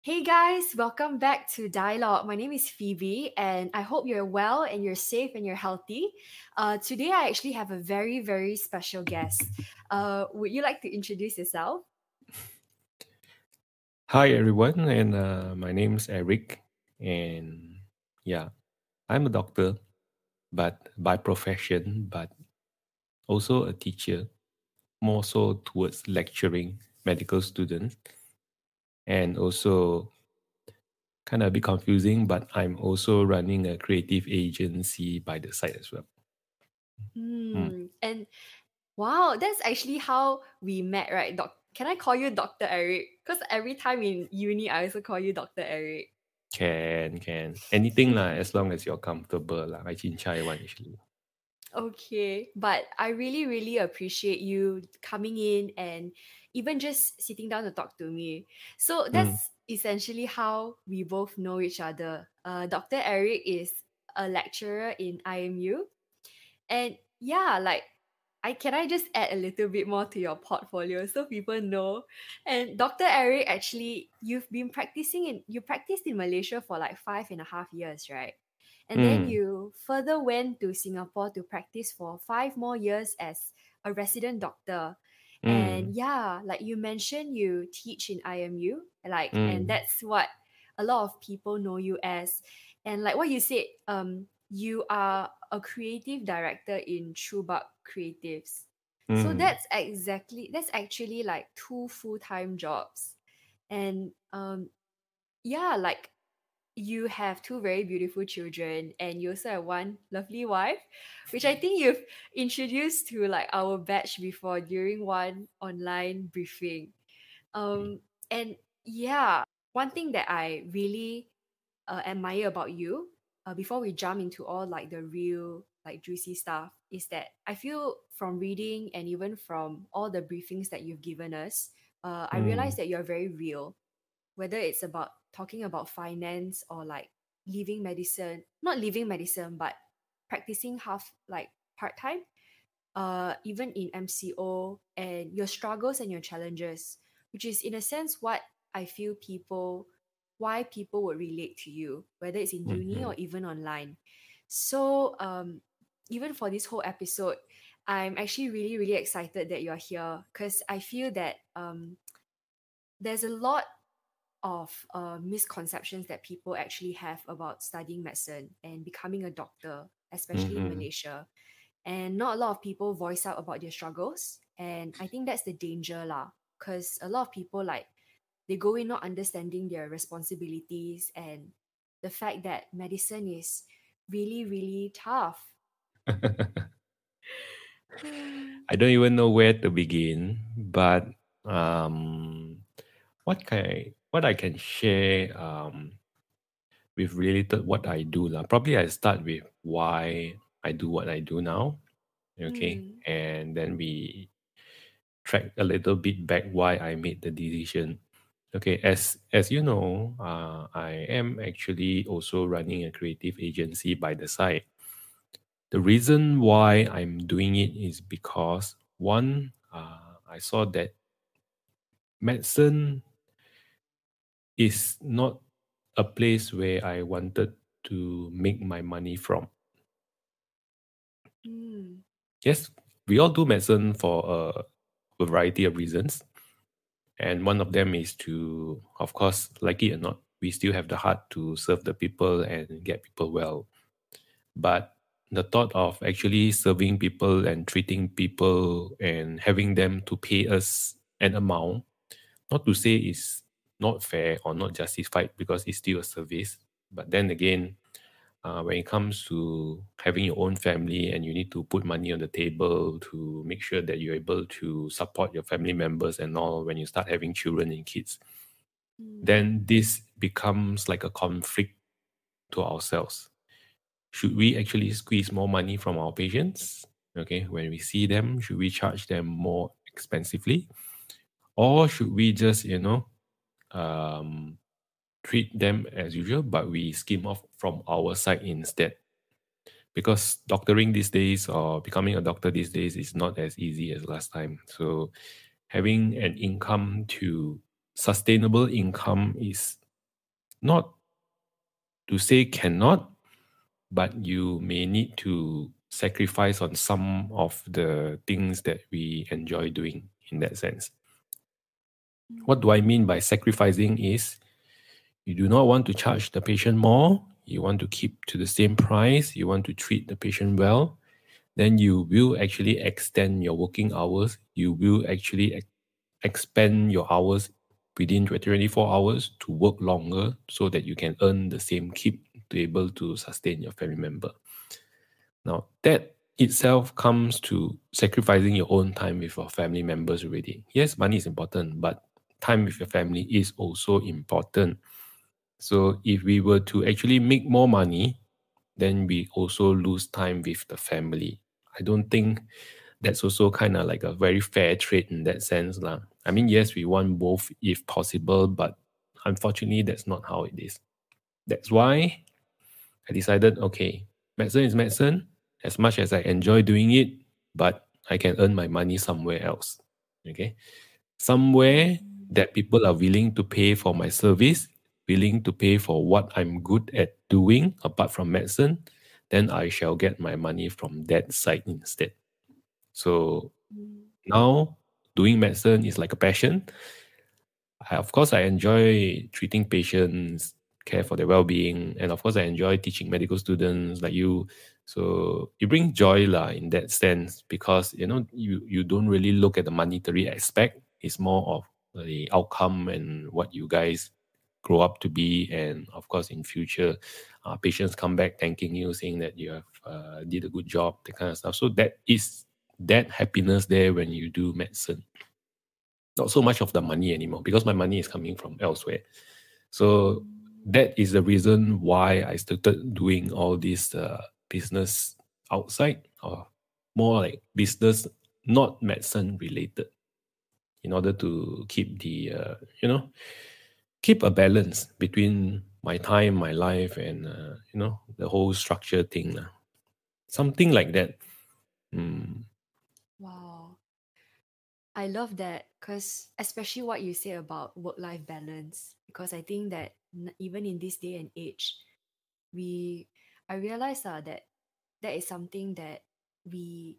Hey guys, welcome back to Dialogue. My name is Phoebe, and I hope you're well and you're safe and you're healthy. Uh, today, I actually have a very, very special guest. Uh, would you like to introduce yourself? Hi everyone, and uh, my name is Eric, and yeah, I'm a doctor, but by profession, but also a teacher, more so towards lecturing medical students and also kind of a bit confusing, but I'm also running a creative agency by the side as well. Mm. Mm. And wow, that's actually how we met, right? Doc can I call you Dr. Eric? Because every time in uni I also call you Dr. Eric. Can, can. Anything lah, as long as you're comfortable lah. I chai one actually. Okay, but I really, really appreciate you coming in and even just sitting down to talk to me. So mm. that's mm. essentially how we both know each other. Uh, Dr. Eric is a lecturer in IMU. And yeah, like I can I just add a little bit more to your portfolio so people know. And Dr. Eric, actually, you've been practicing in you practiced in Malaysia for like five and a half years, right? And mm. then you further went to Singapore to practice for five more years as a resident doctor. Mm. And yeah, like you mentioned, you teach in IMU, like, mm. and that's what a lot of people know you as. And like what you said, um, you are a creative director in Choobub Creatives. Mm. So that's exactly that's actually like two full-time jobs. And um yeah, like you have two very beautiful children and you also have one lovely wife which i think you've introduced to like our batch before during one online briefing um and yeah one thing that i really uh, admire about you uh, before we jump into all like the real like juicy stuff is that i feel from reading and even from all the briefings that you've given us uh, i realize mm. that you're very real whether it's about talking about finance or like leaving medicine, not leaving medicine, but practicing half like part time, uh, even in MCO and your struggles and your challenges, which is in a sense what I feel people, why people would relate to you, whether it's in uni mm-hmm. or even online. So, um, even for this whole episode, I'm actually really, really excited that you're here because I feel that um, there's a lot of uh, misconceptions that people actually have about studying medicine and becoming a doctor, especially mm-hmm. in Malaysia. And not a lot of people voice out about their struggles. And I think that's the danger lah. Because a lot of people like they go in not understanding their responsibilities and the fact that medicine is really, really tough. I don't even know where to begin, but um, what kind what I can share um, with related what I do lah. Probably I start with why I do what I do now, okay, mm. and then we track a little bit back why I made the decision. Okay, as as you know, uh, I am actually also running a creative agency by the side. The reason why I'm doing it is because one, uh, I saw that medicine is not a place where I wanted to make my money from. Mm. Yes, we all do medicine for a variety of reasons. And one of them is to, of course, like it or not, we still have the heart to serve the people and get people well. But the thought of actually serving people and treating people and having them to pay us an amount, not to say is not fair or not justified because it's still a service. But then again, uh, when it comes to having your own family and you need to put money on the table to make sure that you're able to support your family members and all when you start having children and kids, mm. then this becomes like a conflict to ourselves. Should we actually squeeze more money from our patients? Okay, when we see them, should we charge them more expensively? Or should we just, you know, um, treat them as usual, but we skim off from our side instead. Because doctoring these days or becoming a doctor these days is not as easy as last time. So having an income to sustainable income is not to say cannot, but you may need to sacrifice on some of the things that we enjoy doing in that sense. What do I mean by sacrificing is you do not want to charge the patient more, you want to keep to the same price, you want to treat the patient well, then you will actually extend your working hours. You will actually ex- expand your hours within 24 hours to work longer so that you can earn the same keep to able to sustain your family member. Now, that itself comes to sacrificing your own time with your family members already. Yes, money is important, but time with your family is also important. So, if we were to actually make more money, then we also lose time with the family. I don't think that's also kind of like a very fair trade in that sense. Lah. I mean, yes, we want both if possible, but unfortunately, that's not how it is. That's why I decided okay, medicine is medicine. As much as I enjoy doing it, but I can earn my money somewhere else. Okay. Somewhere that people are willing to pay for my service, willing to pay for what I'm good at doing apart from medicine, then I shall get my money from that side instead. So now doing medicine is like a passion. I, of course, I enjoy treating patients, care for their well-being, and of course, I enjoy teaching medical students like you. So it brings joy lah in that sense because you know you you don't really look at the monetary aspect. It's more of the outcome and what you guys grow up to be, and of course, in future, uh, patients come back thanking you, saying that you have uh, did a good job, that kind of stuff. So that is that happiness there when you do medicine. Not so much of the money anymore because my money is coming from elsewhere. So that is the reason why I started doing all this uh, business outside or more like business, not medicine related, in order to keep the uh, you know keep a balance between my time, my life, and uh, you know the whole structure thing. Uh. Something like that. Mm. Wow. I love that because especially what you say about work-life balance because I think that even in this day and age we I realize uh, that that is something that we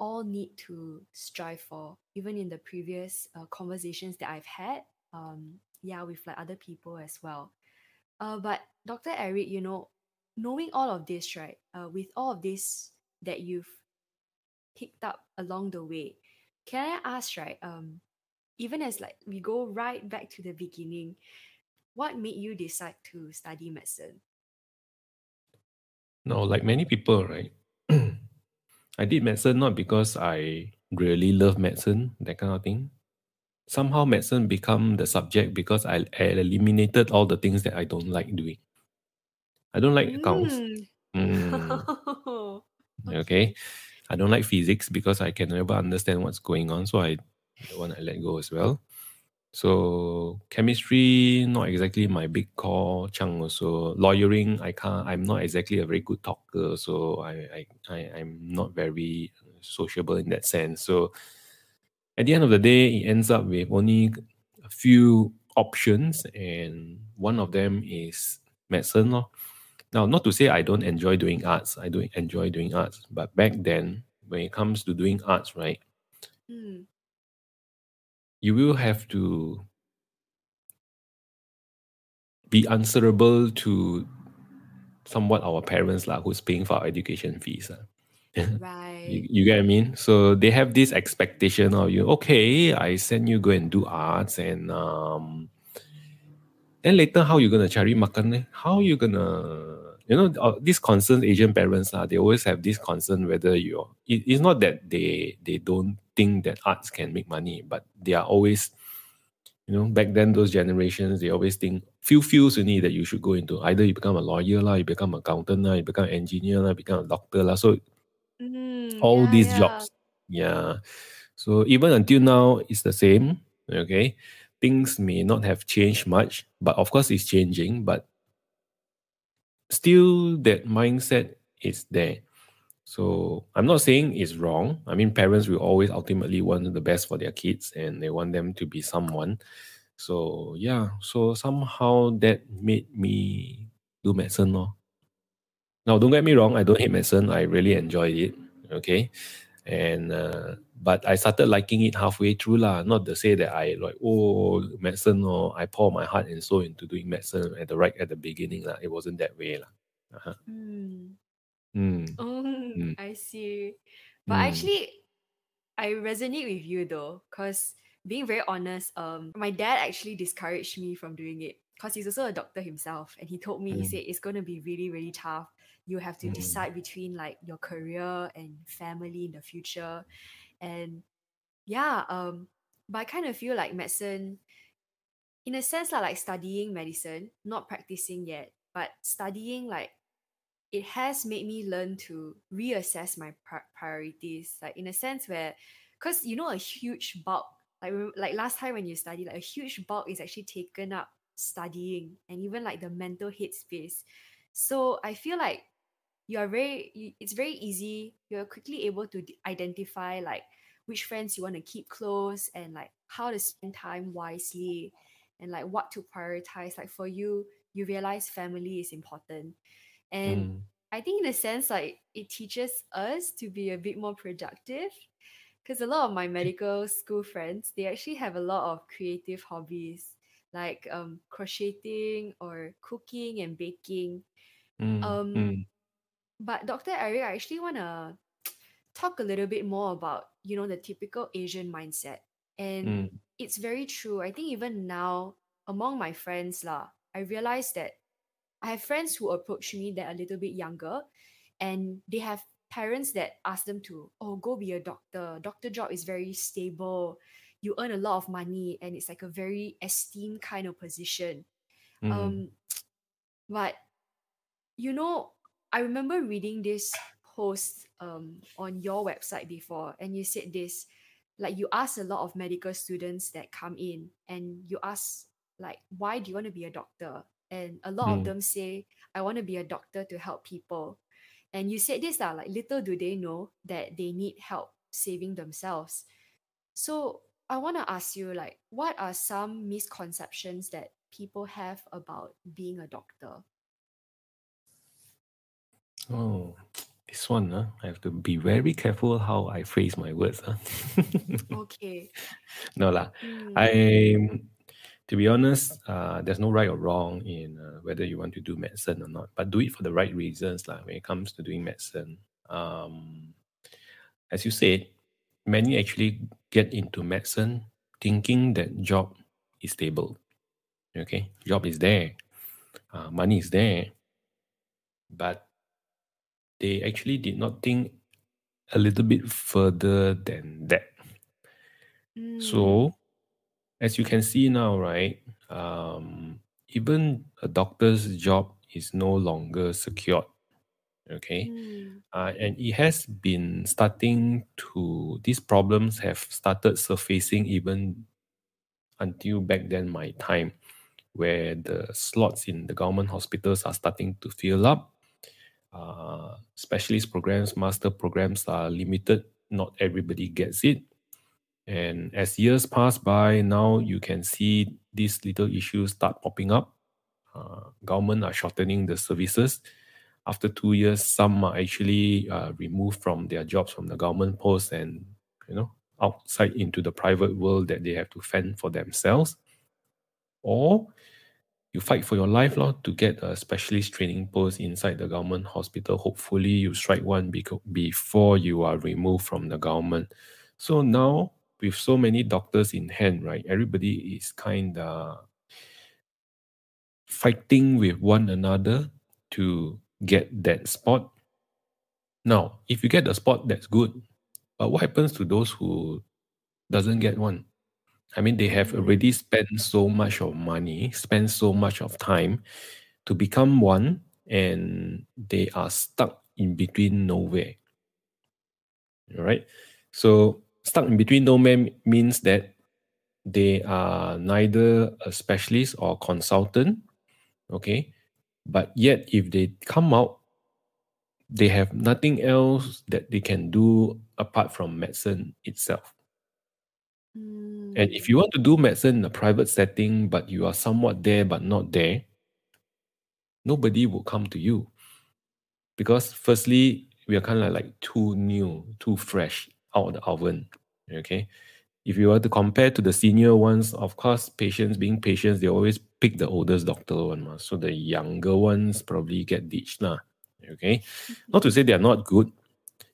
all need to strive for even in the previous uh, conversations that I've had um yeah with like other people as well uh but Dr. Eric you know knowing all of this right uh with all of this that you've picked up along the way can I ask right um even as like we go right back to the beginning what made you decide to study medicine No, like many people, right? I did medicine not because I really love medicine, that kind of thing. Somehow medicine become the subject because I, I eliminated all the things that I don't like doing. I don't like accounts. Mm. Mm, okay. okay. I don't like physics because I can never understand what's going on. So I the one I let go as well. So chemistry not exactly my big core chunk also. Lawyering I can't I'm not exactly a very good talker, so I I, I I'm not very sociable in that sense. So at the end of the day, it ends up with only a few options, and one of them is medicine. Now, not to say I don't enjoy doing arts, I do enjoy doing arts, but back then, when it comes to doing arts, right, Mm. You will have to be answerable to somewhat our parents lah, who's paying for our education fees. lah. You, Right. you get what I mean? So they have this expectation of you, okay, I send you go and do arts and um then later how you gonna cari makan? eh? How you gonna you know uh, these concerned Asian parents uh, they always have this concern whether you're it, it's not that they they don't think that arts can make money, but they are always you know back then those generations they always think few fields you need that you should go into either you become a lawyer lah, you become an accountant lah, you become an engineer lah, become a doctor lah. So Mm, all yeah, these yeah. jobs. Yeah. So even until now, it's the same. Okay. Things may not have changed much, but of course it's changing, but still that mindset is there. So I'm not saying it's wrong. I mean, parents will always ultimately want the best for their kids and they want them to be someone. So yeah, so somehow that made me do medicine. No? Now, don't get me wrong, I don't hate medicine. I really enjoyed it. Okay. And uh, but I started liking it halfway through lah. Not to say that I like oh medicine or I pour my heart and soul into doing medicine at the right at the beginning lah. It wasn't that way lah. Uh-huh. Mm. Mm. Oh, Mm. I see. But Mm. actually, I resonate with you though, because being very honest, um, my dad actually discouraged me from doing it because he's also a doctor himself, and he told me he Mm. said it's going to be really really tough. You have to Mm. decide between like your career and family in the future, and yeah, um, but I kind of feel like medicine, in a sense, lah, like studying medicine, not practicing yet, but studying like it has made me learn to reassess my pri- priorities like in a sense where because you know a huge bulk like like last time when you study like a huge bulk is actually taken up studying and even like the mental headspace. So i feel like you are very it's very easy you're quickly able to identify like which friends you want to keep close and like how to spend time wisely and like what to prioritize. Like for you you realize family is important and Mm. I think in a sense, like it teaches us to be a bit more productive. Because a lot of my medical school friends, they actually have a lot of creative hobbies like um, crocheting or cooking and baking. Mm. Um, Mm. but Dr. Eric, I actually want to talk a little bit more about, you know, the typical Asian mindset. And Mm. it's very true. I think even now, among my friends, lah, I realized that I have friends who approach me that are a little bit younger and they have parents that ask them to, oh, go be a doctor. Doctor job is very stable. You earn a lot of money and it's like a very esteemed kind of position. Mm. Um, but you know, I remember reading this post um on your website before, and you said this, like you ask a lot of medical students that come in, and you ask like, why do you want to be a doctor? And a lot of Mm. them say, I want to be a doctor to help people. And you said this lah, like little do they know that they need help saving themselves. So I want to ask you, like, what are some misconceptions that people have about being a doctor? Oh, this one, huh? I have to be very careful how I phrase my words. Huh? Okay. no lah. Mm, I, to be honest, uh, there's no right or wrong in uh, whether you want to do medicine or not, but do it for the right reasons Like When it comes to doing medicine, um, as you said, many actually get into medicine thinking that job is stable. Okay, job is there, uh, money is there, but they actually did not think a little bit further than that. mm, So, as you can see now, right, um, even a doctor's job is no longer secured. Okay, mm, uh, and it has been starting to, these problems have started surfacing even until back then, my time, where the slots in the government hospitals are starting to fill up. Uh, specialist programs, master programs are limited. Not everybody gets it. And as years pass by, now you can see these little issues start popping up. Uh, government are shortening the services. After two years, some are actually uh, removed from their jobs from the government post and you know outside into the private world that they have to fend for themselves. Or you fight for your life lor, to get a specialist training post inside the government hospital. Hopefully, you strike one beco- before you are removed from the government. So now, with so many doctors in hand, right, everybody is kind of fighting with one another to get that spot. Now, if you get the spot, that's good. But what happens to those who doesn't get one? I mean, they have already spent so much of money, spent so much of time to become one, and they are stuck in between nowhere. All right. So stuck in between nowhere m- means that they are neither a specialist or consultant. Okay. But yet, if they come out, they have nothing else that they can do apart from medicine itself. Hmm. And if you want to do medicine in a private setting, but you are somewhat there but not there, nobody will come to you. Because firstly, we are kind of like too new, too fresh out of the oven. Okay. If you were to compare to the senior ones, of course, patients being patients, they always pick the oldest doctor one. Ma. So the younger ones probably get ditched. Nah. Okay. Not to say they are not good.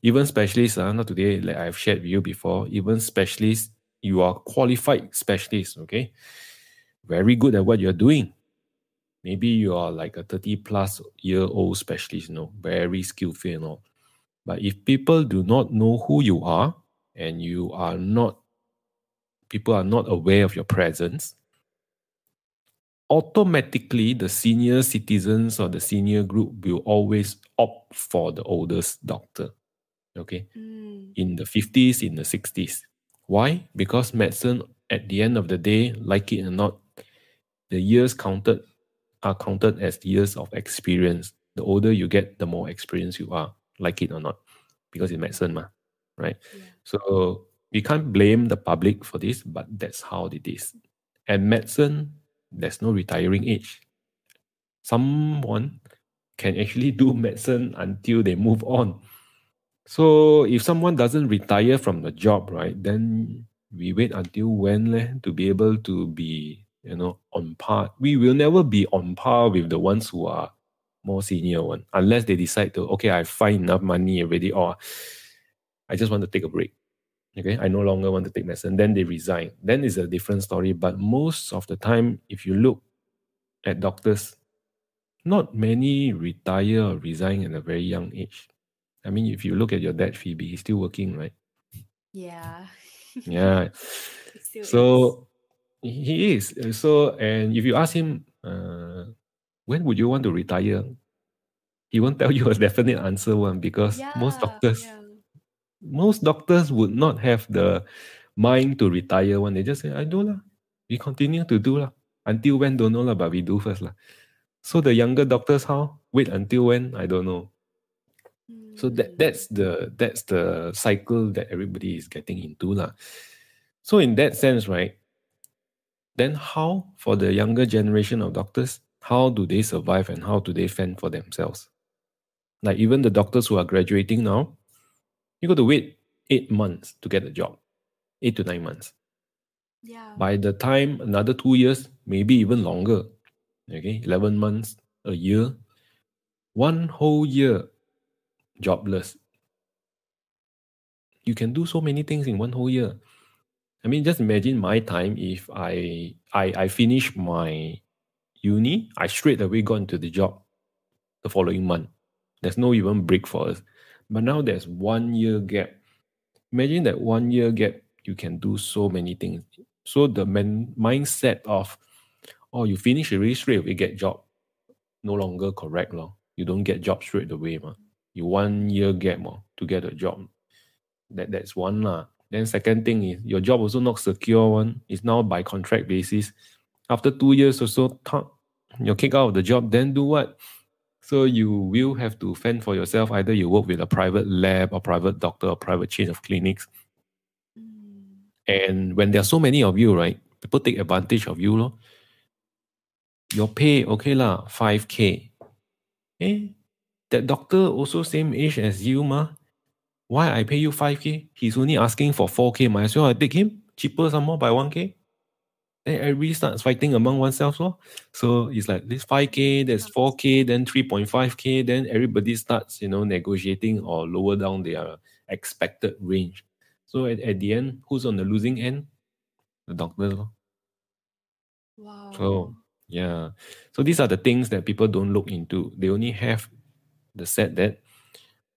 Even specialists, uh, not today, like I've shared with you before, even specialists, you are qualified specialists, okay? Very good at what you're doing. Maybe you are like a 30 plus year old specialist, you know, very skillful and all. But if people do not know who you are and you are not, people are not aware of your presence, automatically the senior citizens or the senior group will always opt for the oldest doctor. Okay. Mm. In the 50s, in the 60s. Why? Because medicine, at the end of the day, like it or not, the years counted are counted as years of experience. The older you get, the more experience you are, like it or not, because it's medicine, ma, right? Yeah. So we can't blame the public for this, but that's how it is. And medicine, there's no retiring age. Someone can actually do medicine until they move on. So if someone doesn't retire from the job, right, then we wait until when leh, to be able to be, you know, on par. We will never be on par with the ones who are more senior one, unless they decide to, okay, I find enough money already, or I just want to take a break. Okay, I no longer want to take medicine. Then they resign. Then it's a different story. But most of the time, if you look at doctors, not many retire or resign at a very young age. I mean, if you look at your dad, Phoebe, he's still working, right? Yeah. Yeah. Still is. So he is. So, and if you ask him, uh, when would you want to retire? He won't tell you a definite answer one because most doctors, yeah. Most doctors would not have the mind to retire one. They just say, I do lah. We continue to do lah. Until when, don't know lah, but we do first lah. So the younger doctors, how? Wait until when? I don't know. So that Mm. that's the that's the cycle that everybody is getting into lah. So in that sense, right? Then how for the younger generation of doctors, how do they survive and how do they fend for themselves? Like even the doctors who are graduating now, you got to wait eight months to get a job, eight to nine months. Yeah. By the time another two years, maybe even longer, okay, eleven months, a year, one whole year jobless. You can do so many things in one whole year. I mean, just imagine my time if I I I finish my uni, I straight away got into the job the following month. There's no even break for us. But now there's one year gap. Imagine that one year gap, you can do so many things. So the man, mindset of, oh, you finish already straight away get job, no longer correct. Lor. You don't get job straight away. Ma. You one year gap ma, to get a job. That That's one. lah. Then second thing is your job also not secure one. It's now by contract basis. After two years or so, you're kicked out of the job, then do what? So you will have to fend for yourself. Either you work with a private lab or private doctor or private chain of clinics. Mm. And when there are so many of you, right, people take advantage of you. Lor. Your pay, okay lah, 5K. Eh, that doctor also same age as you, ma. Why I pay you 5K? He's only asking for 4K. Might as well I take him. Cheaper some more by 1K. Then everybody starts fighting among oneself. So, so it's like this 5K, there's 4K, then 3.5K, then everybody starts, you know, negotiating or lower down their expected range. So at, at the end, who's on the losing end? The doctor. lor. Wow. So yeah. So these are the things that people don't look into. They only have the set that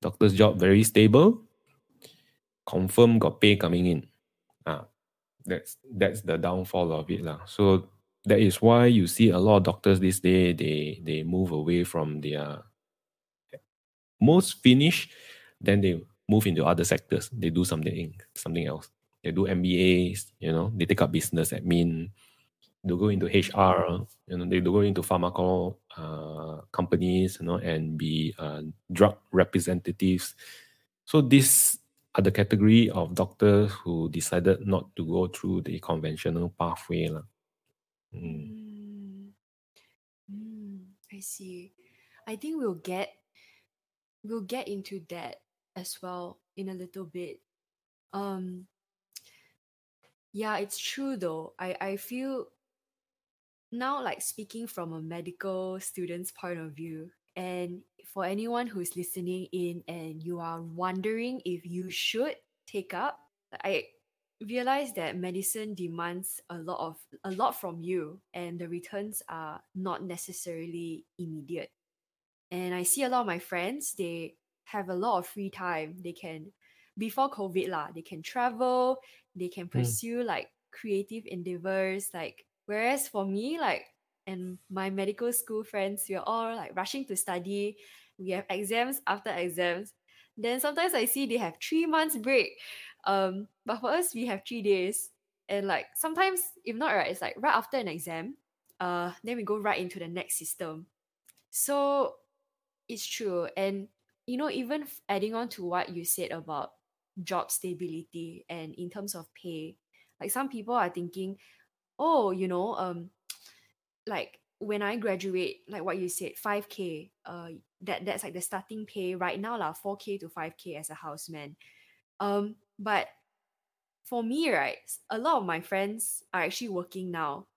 doctor's job very stable, confirm got pay coming in. That's that's the downfall of it. lah. So that is why you see a lot of doctors this day they they move away from their most finish, then they move into other sectors. They do something something else. They do MBAs, you know, they take up business admin, they go into HR, you know, they go into pharmaco uh, companies, you know, and be uh, drug representatives. So this are the category of doctors who decided not to go through the conventional pathway. Mm. Mm, I see. I think we'll get we'll get into that as well in a little bit. Um yeah, it's true though. I I feel now like speaking from a medical student's point of view and for anyone who's listening in and you are wondering if you should take up i realize that medicine demands a lot of a lot from you and the returns are not necessarily immediate. And i see a lot of my friends they have a lot of free time. They can before covid lah they can travel they can hmm. pursue like creative endeavors like whereas for me like and my medical school friends we're all like rushing to study we have exams after exams. Then sometimes i see they have three months break. Um but for us we have three days. And like sometimes if not right it's like right after an exam uh then we go right into the next system. So it's true. And you know even adding on to what you said about job stability and in terms of pay like some people are thinking oh you know um like when I graduate, like what you said, 5k, uh that that's like the starting pay right now, lah, 4k to 5k as a houseman. Um, but for me, right, a lot of my friends are actually working now.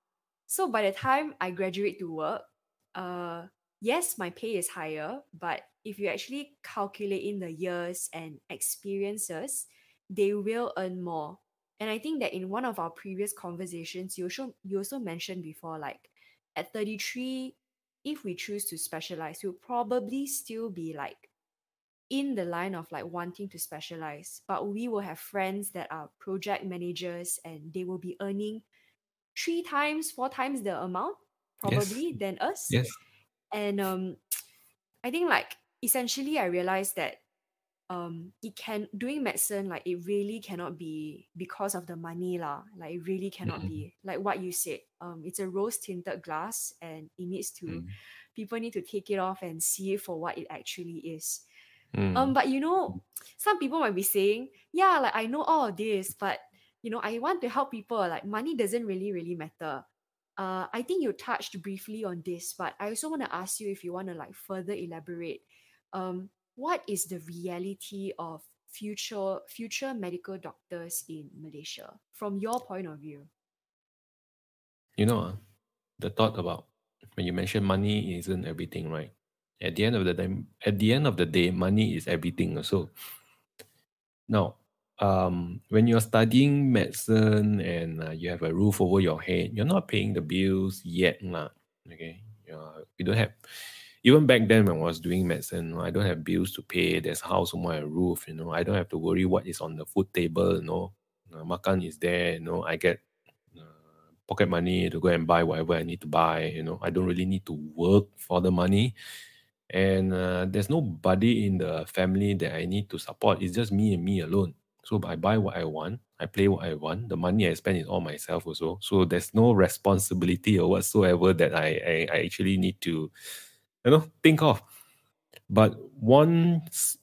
So by the time I graduate to work, uh yes, my pay is higher, but if you actually calculate in the years and experiences, they will earn more. And I think that in one of our previous conversations, you also you also mentioned before, like at 33, if we choose to specialize, we'll probably still be like in the line of like wanting to specialize. But we will have friends that are project managers and they will be earning three times, four times the amount probably Yes. than us. Yes. And um I think like essentially I realized that um it can doing medicine like it really cannot be because of the money lah. Like it really cannot Mm, be like what you said um it's a rose tinted glass and it needs to mm, people need to take it off and see it for what it actually is. Mm. um but you know some people might be saying yeah like i know all of this but you know i want to help people like money doesn't really really matter. Uh i think you touched briefly on this but i also want to ask you if you want to like further elaborate. Um what is the reality of future future medical doctors in malaysia from your point of view You know, ah, the thought about when you mention money isn't everything, right? At the end of the day, at the end of the day, money is everything. Also, now, um, when you're studying medicine and uh, you have a roof over your head, you're not paying the bills yet, lah. Okay, we don't have. Even back then, when I was doing medicine, I don't have bills to pay. There's a house on my roof. You know, I don't have to worry what is on the food table. You know, uh, makan is there. You know, I get uh, pocket money to go and buy whatever I need to buy. You know, I don't really need to work for the money. And uh, there's nobody in the family that I need to support. It's just me and me alone. So I buy what I want, I play what I want. The money I spend is all myself also. So there's no responsibility or whatsoever that I, I, I actually need to, you know, think of. But once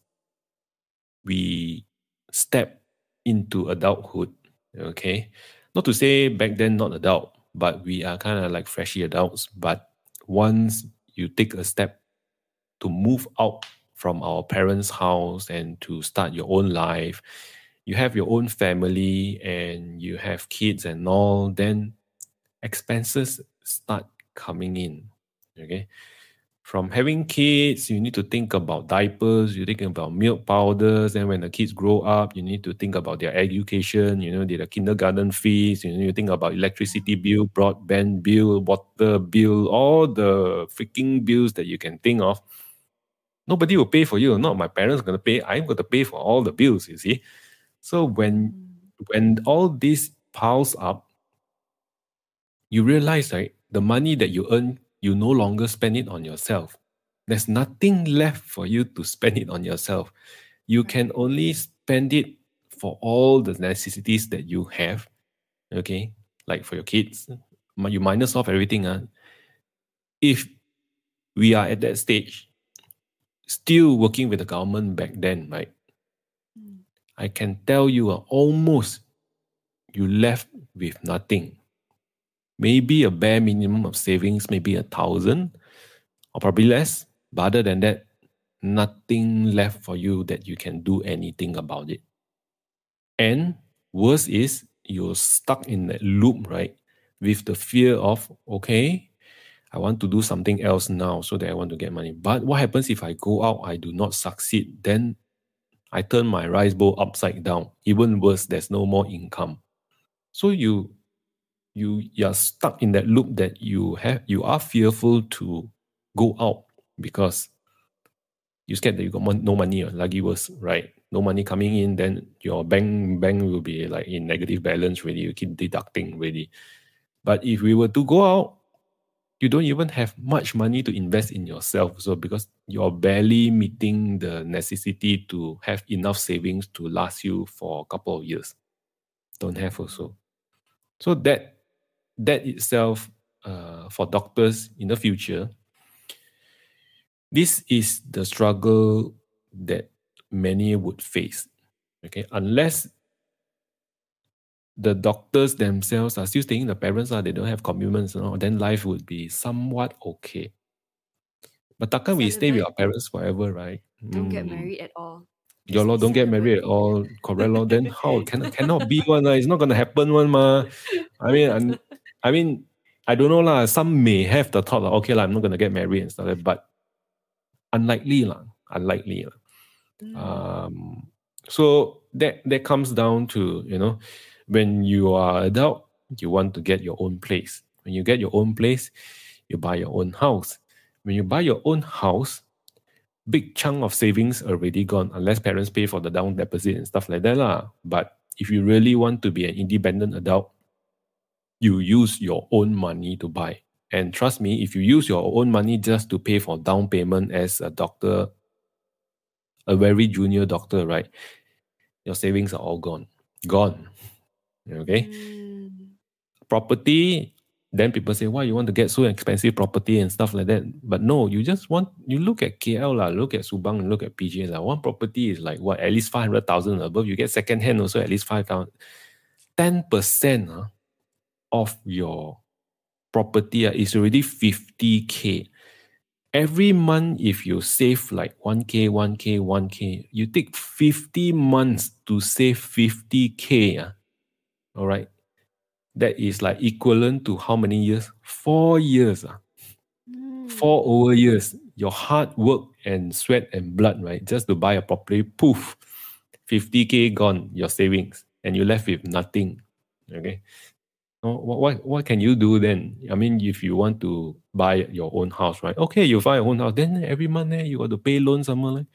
we step into adulthood, okay, not to say back then not adult, but we are kind of like freshy adults. But once you take a step to move out from our parents' house and to start your own life, you have your own family and you have kids and all, then expenses start coming in. Okay. From having kids, you need to think about diapers, you think about milk powders, and when the kids grow up, you need to think about their education, you know, their kindergarten fees, you know, you think about electricity bill, broadband bill, water bill, all the freaking bills that you can think of nobody will pay for you. Not my parents are gonna pay. I'm gonna pay for all the bills. You see. So when Mm. when all this piles up, you realize right the money that you earn, you no longer spend it on yourself. There's nothing left for you to spend it on yourself. You can only spend it for all the necessities that you have. Okay, like for your kids, you minus off everything. Uh, if we are at that stage, still working with the government back then, right? Mm. I can tell you, uh, almost you left with nothing. Maybe a bare minimum of savings, maybe a thousand or probably less. But other than that, nothing left for you that you can do anything about it. And worse is you're stuck in that loop, right? With the fear of, okay, I want to do something else now so that I want to get money. But what happens if I go out, I do not succeed? Then I turn my rice bowl upside down. Even worse, there's no more income. So you you you're stuck in that loop that you have you are fearful to go out because you're scared that you got no money, uh, lagi worse, right? No money coming in, then your bank bank will be like in negative balance really. You keep deducting really. But if we were to go out, you don't even have much money to invest in yourself. So because you're barely meeting the necessity to have enough savings to last you for a couple of years. Don't have also. So that that itself uh, for doctors in the future this is the struggle that many would face. Okay, unless the doctors themselves are still staying, the parents are they don't have commitments, you know, then life would be somewhat okay. But takkan we stay with our parents forever, right? Don't mm. get married at all. Your law don't get married at all, correct law. Then how can cannot be one? Uh, it's not gonna happen one ma. I mean, I mean, I don't know lah. Some may have the thought, like, okay lah, I'm not gonna get married and stuff. Like, that, but unlikely lah, unlikely lah. Mm. Um, so that that comes down to you know, when you are adult, you want to get your own place. When you get your own place, you buy your own house. When you buy your own house, big chunk of savings already gone unless parents pay for the down deposit and stuff like that lah. But if you really want to be an independent adult, you use your own money to buy. And trust me, if you use your own money just to pay for down payment as a doctor, a very junior doctor, right? Your savings are all gone. Gone. Okay? Mm. Property, then people say, why you want to get so expensive property and stuff like that? But no, you just want, you look at KL, la, look at Subang, look at PJ. La. One property is like what, at least 500,000 above. You get second hand also at least 5,000. 10% uh, of your property uh, is already 50k. Every month, if you save like 1k, 1k, 1k, you take 50 months to save 50k. Uh, all right. That is like equivalent to how many years? Four years. Uh. Mm. Four over years. Your hard work and sweat and blood, right? Just to buy a property, poof, 50k gone, your savings, and you're left with nothing. Okay. What, what what can you do then? I mean, if you want to buy your own house, right? Okay, you buy your own house. Then every month eh, you got to pay loan somewhere, like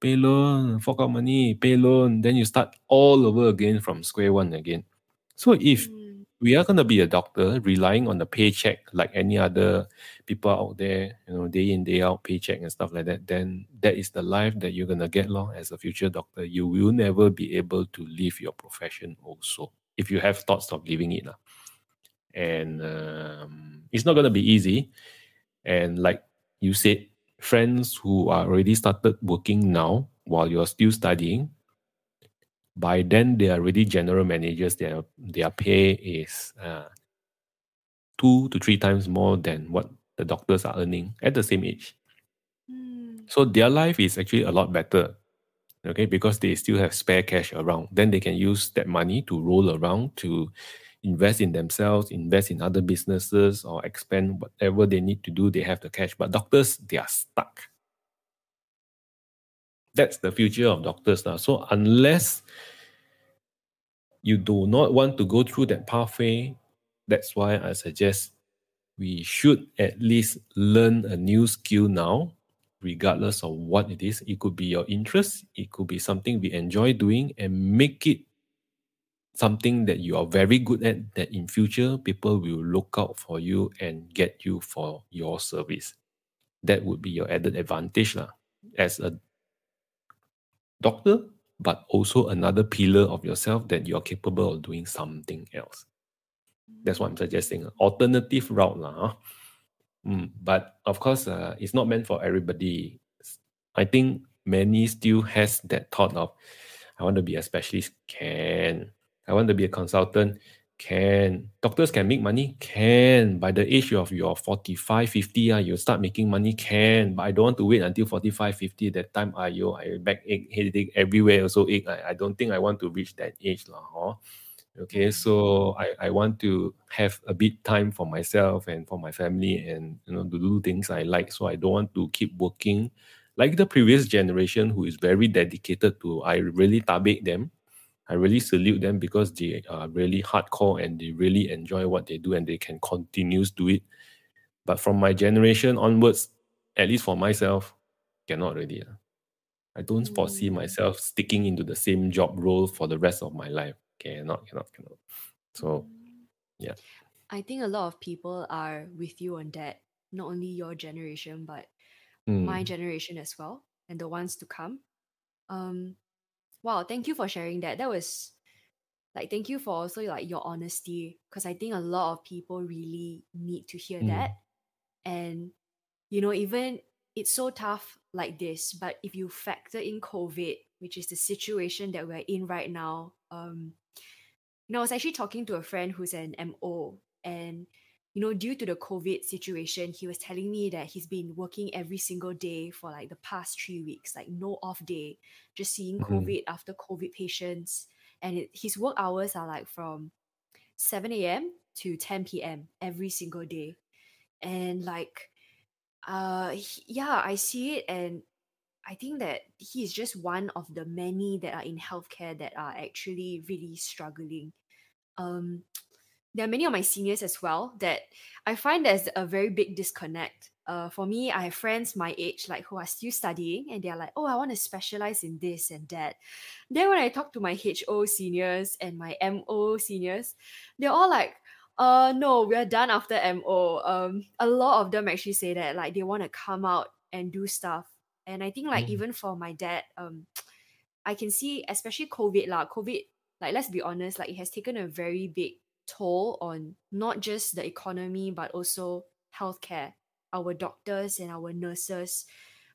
pay loan, fork out money, pay loan. Then you start all over again from square one again. So if mm. we are gonna be a doctor relying on the paycheck like any other people out there, you know, day in day out paycheck and stuff like that, then that is the life that you're gonna get long as a future doctor. You will never be able to leave your profession also if you have thoughts of leaving it. Lah and um, it's not going to be easy. And like you said, friends who are already started working now while you're still studying, by then they are already general managers. Their their pay is uh, two to three times more than what the doctors are earning at the same age. Mm. So their life is actually a lot better. Okay, because they still have spare cash around. Then they can use that money to roll around to invest in themselves, invest in other businesses, or expand whatever they need to do. They have the cash. But doctors, they are stuck. That's the future of doctors now. So unless you do not want to go through that pathway, that's why I suggest we should at least learn a new skill now, regardless of what it is. It could be your interest, it could be something we enjoy doing, and make it something that you are very good at that in future people will look out for you and get you for your service that would be your added advantage lah, as a doctor but also another pillar of yourself that you're capable of doing something else that's what i'm suggesting alternative route lah, huh? mm, but of course uh, it's not meant for everybody i think many still has that thought of I want to be a specialist. Can. I want to be a consultant. Can. Doctors can make money? Can. By the age of your 45, 50, uh, you start making money? Can. But I don't want to wait until 45, 50. That time, uh, you, I backache, headache, everywhere also ache. I, I don't think I want to reach that age. Lah, huh? Okay, so I, I want to have a bit time for myself and for my family and you know to do things I like. So I don't want to keep working like the previous generation who is very dedicated to I really tabik them I really salute them because they are really hardcore and they really enjoy what they do and they can continue to do it. But from my generation onwards, at least for myself, cannot really. I don't mm. foresee myself sticking into the same job role for the rest of my life. Cannot, cannot, cannot. So, yeah. I think a lot of people are with you on that. Not only your generation, but mm. my generation as well, and the ones to come. Um, Wow, thank you for sharing that. That was like thank you for also like your honesty because I think a lot of people really need to hear mm. that. And you know, even it's so tough like this, but if you factor in COVID, which is the situation that we're in right now, um, you know, I was actually talking to a friend who's an MO and you know, due to the COVID situation, he was telling me that he's been working every single day for like the past three weeks, like no off day, just seeing mm-hmm. COVID after COVID patients. And it, his work hours are like from 7 a.m. to 10 p.m. every single day. And like, uh, he, yeah, I see it. And I think that he is just one of the many that are in healthcare that are actually really struggling. Um, there are many of my seniors as well that I find there's a very big disconnect. Uh, for me, I have friends my age like who are still studying and they're like, oh, I want to specialize in this and that. Then when I talk to my HO seniors and my MO seniors, they're all like, uh no, we're done after MO. Um, a lot of them actually say that like they want to come out and do stuff. And I think like mm. even for my dad, um, I can see especially COVID lah, COVID, like let's be honest, like it has taken a very big toll on not just the economy but also healthcare our doctors and our nurses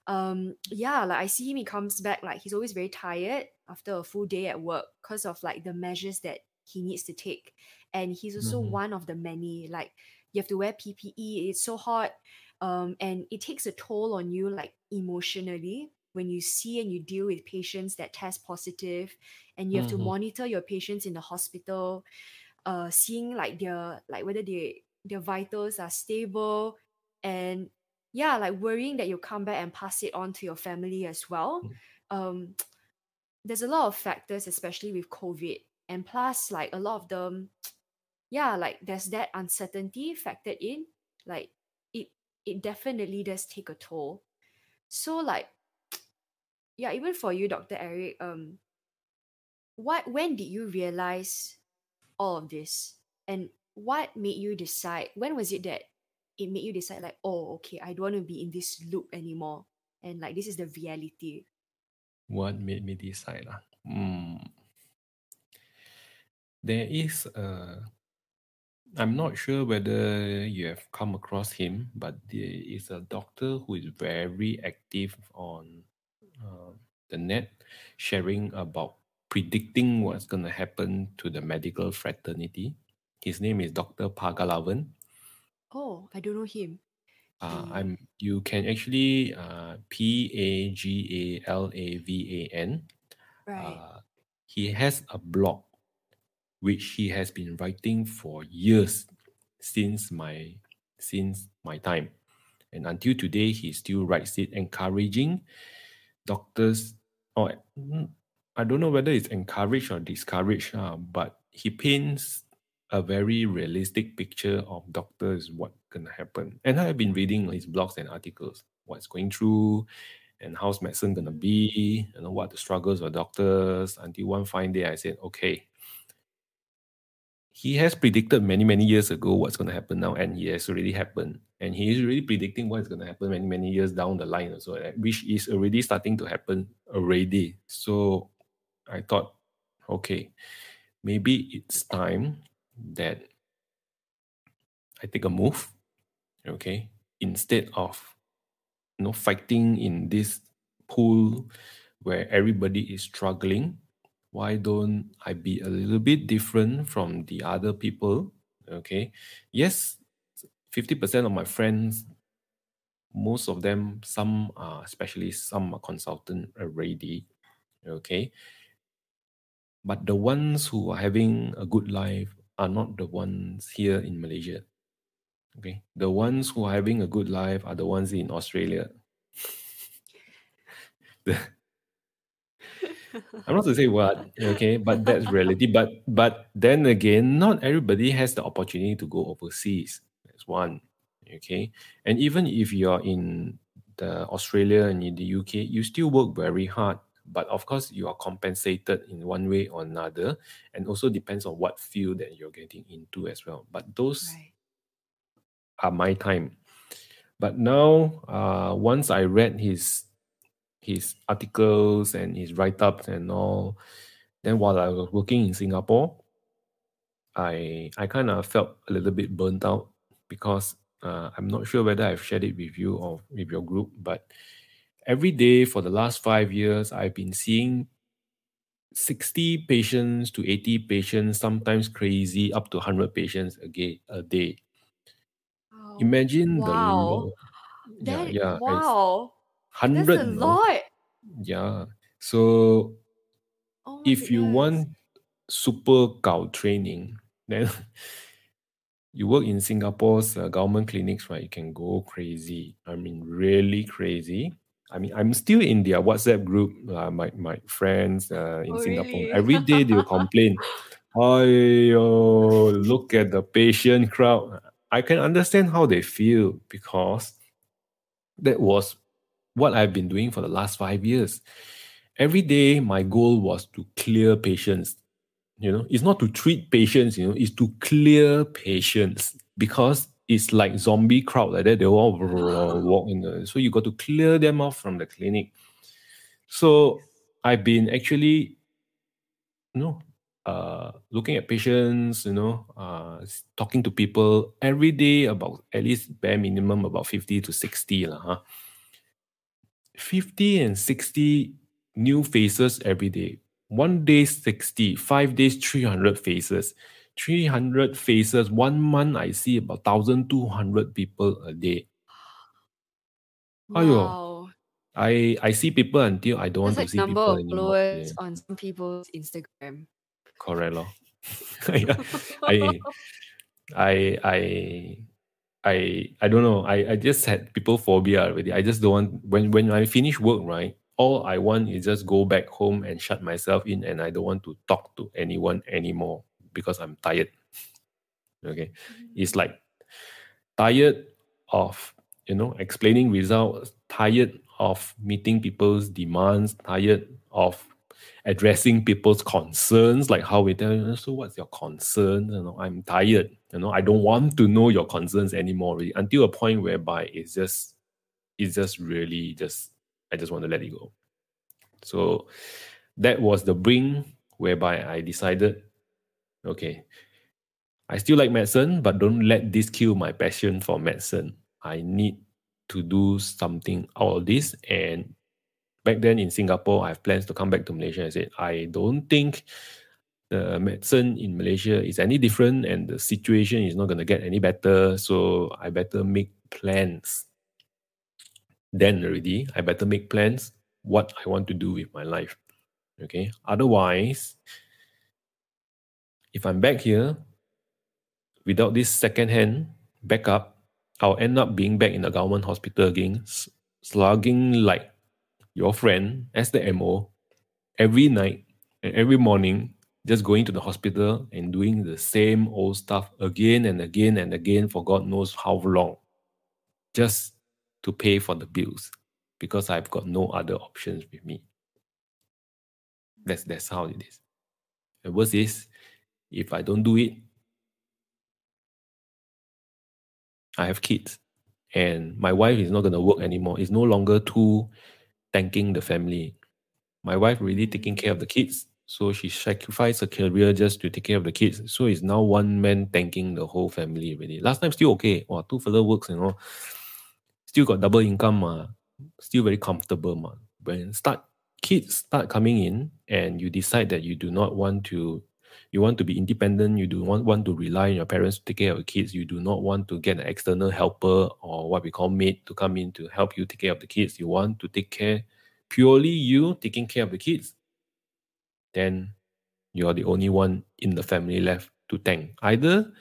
um yeah like i see him he comes back like he's always very tired after a full day at work because of like the measures that he needs to take and he's also mm-hmm. one of the many like you have to wear ppe it's so hot um and it takes a toll on you like emotionally when you see and you deal with patients that test positive and you have mm-hmm. to monitor your patients in the hospital uh seeing like their like whether they their vitals are stable and yeah like worrying that you'll come back and pass it on to your family as well. Mm. um there's a lot of factors especially with covid. And plus like a lot of them yeah like there's that uncertainty factored in like it it definitely does take a toll. So like yeah even for you dr eric um what when did you realize all of this and what made you decide when was it that it made you decide like oh okay i don't want to be in this loop anymore and like this is the reality what made me decide uh? mm. there is a i'm not sure whether you have come across him but there is a doctor who is very active on uh, the net sharing about predicting what's going to happen to the medical fraternity. His name is Dr. Pagalavan. Oh, I don't know him. Uh, I'm. You can actually uh, P A G A L A V A N. Right. Uh, he has a blog, which he has been writing for years, since my since my time, and until today he still writes it, encouraging doctors or I don't know whether it's encouraged or discouraged, uh, but he paints a very realistic picture of doctors, what gonna happen. And I've been reading his blogs and articles, what's going through, and how's medicine gonna be, you know, what the struggles of doctors. Until one fine day, I said, okay. He has predicted many, many years ago what's gonna happen now, and it has already happened. And he is really predicting what's gonna happen many, many years down the line, also, which is already starting to happen already. So I thought, okay, maybe it's time that I take a move. Okay, instead of you know fighting in this pool where everybody is struggling, why don't I be a little bit different from the other people? Okay. Yes, 50% of my friends, most of them, some are specialists, some are consultant already. Okay. But the ones who are having a good life are not the ones here in Malaysia. Okay. The ones who are having a good life are the ones in Australia. the, I'm not to say what, okay, but that's reality. But but then again, not everybody has the opportunity to go overseas. That's one. Okay. And even if you're in the Australia and in the UK, you still work very hard. But of course, you are compensated in one way or another. And also depends on what field that you're getting into as well. But those right. are my time. But now, uh, once I read his his articles and his write-ups and all. Then while I was working in Singapore, I I kind of felt a little bit burnt out because uh, I'm not sure whether I've shared it with you or with your group, but every day for the last five years, I've been seeing 60 patients to 80 patients, sometimes crazy, up to 100 patients a day. A day. Oh, Imagine wow. the lo- that, yeah, yeah. Wow. Hundred. That's a lot. Yeah. So Oh if you want super cow training, then you work in Singapore's uh, government clinics, right? You can go crazy. I mean, really crazy. I mean, I'm still in their WhatsApp group. Uh, my my friends uh, in Oh, Singapore really? every day they'll complain. Oh, look at the patient crowd. I can understand how they feel because that was what I've been doing for the last five years. Every day, my goal was to clear patients. You know, it's not to treat patients, you know, it's to clear patients because it's like zombie crowd like that. They all walk in the, so you got to clear them off from the clinic. So I've been actually, you know, uh, looking at patients, you know, uh, talking to people every day about at least bare minimum about 50 to 60. Lah, huh? 50 and 60 new faces every day. One day 60, five days 300 faces. 300 faces, one month I see about 1,200 people a day. Wow. I, I see people until I don't That's want like to see number people of anymore. followers Yeah, on some people's Instagram. correct. lor. I, I, I, I I don't know. I, I just had people phobia already. I just don't want when when I finish work, right? All I want is just go back home and shut myself in and I don't want to talk to anyone anymore because I'm tired. Okay. Mm-hmm. It's like tired of you know explaining results, tired of meeting people's demands, tired of addressing people's concerns, like how we tell you, so what's your concern? You know, I'm tired. You know, I don't want to know your concerns anymore, really, until a point whereby it's just it's just really just I just want to let it go. So that was the bring whereby I decided, okay, I still like medicine, but don't let this kill my passion for medicine. I need to do something out of this and back then in Singapore, I have plans to come back to Malaysia. I said, I don't think the medicine in Malaysia is any different and the situation is not going to get any better. So I better make plans. Then already, I better make plans what I want to do with my life. Okay. Otherwise, if I'm back here without this second hand backup, I'll end up being back in the government hospital again, slugging like your friend as the MO every night and every morning, just going to the hospital and doing the same old stuff again and again and again for God knows how long, just to pay for the bills because I've got no other options with me. That's that's how it is. The worst is if I don't do it, I have kids. And my wife is not going to work anymore. It's no longer two thanking the family. My wife really taking care of the kids, so she sacrificed her career just to take care of the kids. So it's now one man thanking the whole family really. Last time still okay. Wow, two fella works, you know. Still got double income, uh, still very comfortable. Ma. When start kids start coming in and you decide that you do not want to you want to be independent you do not want to rely on your parents to take care of your kids. You do not want to get an external helper or what we call maid to come in to help you take care of the kids. You want to take care purely you taking care of the kids. Then you are the only one in the family left to thank. Either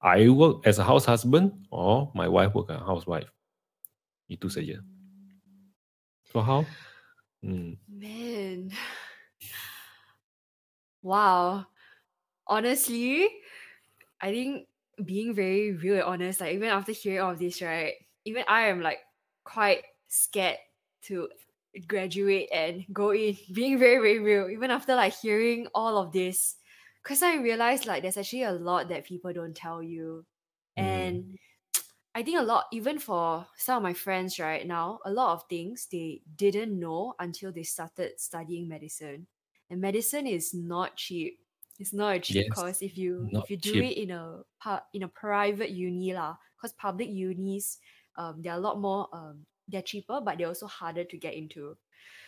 I work as a house husband or my wife work as a housewife. Itu saja so how? Mm. man. Wow honestly, I think being very real and honest, like even after hearing all of this, right? Even I am like quite scared to graduate and go in, being very, very real, even after like hearing all of this. Cause I realized like there's actually a lot that people don't tell you. Mm. And I think a lot, even for some of my friends right now, a lot of things they didn't know until they started studying medicine. And medicine is not cheap it's not a cheap Yes, course if you if you do cheap. it in a in a private uni lah. Because public unis, um, they're a lot more um, they're cheaper, but they're also harder to get into.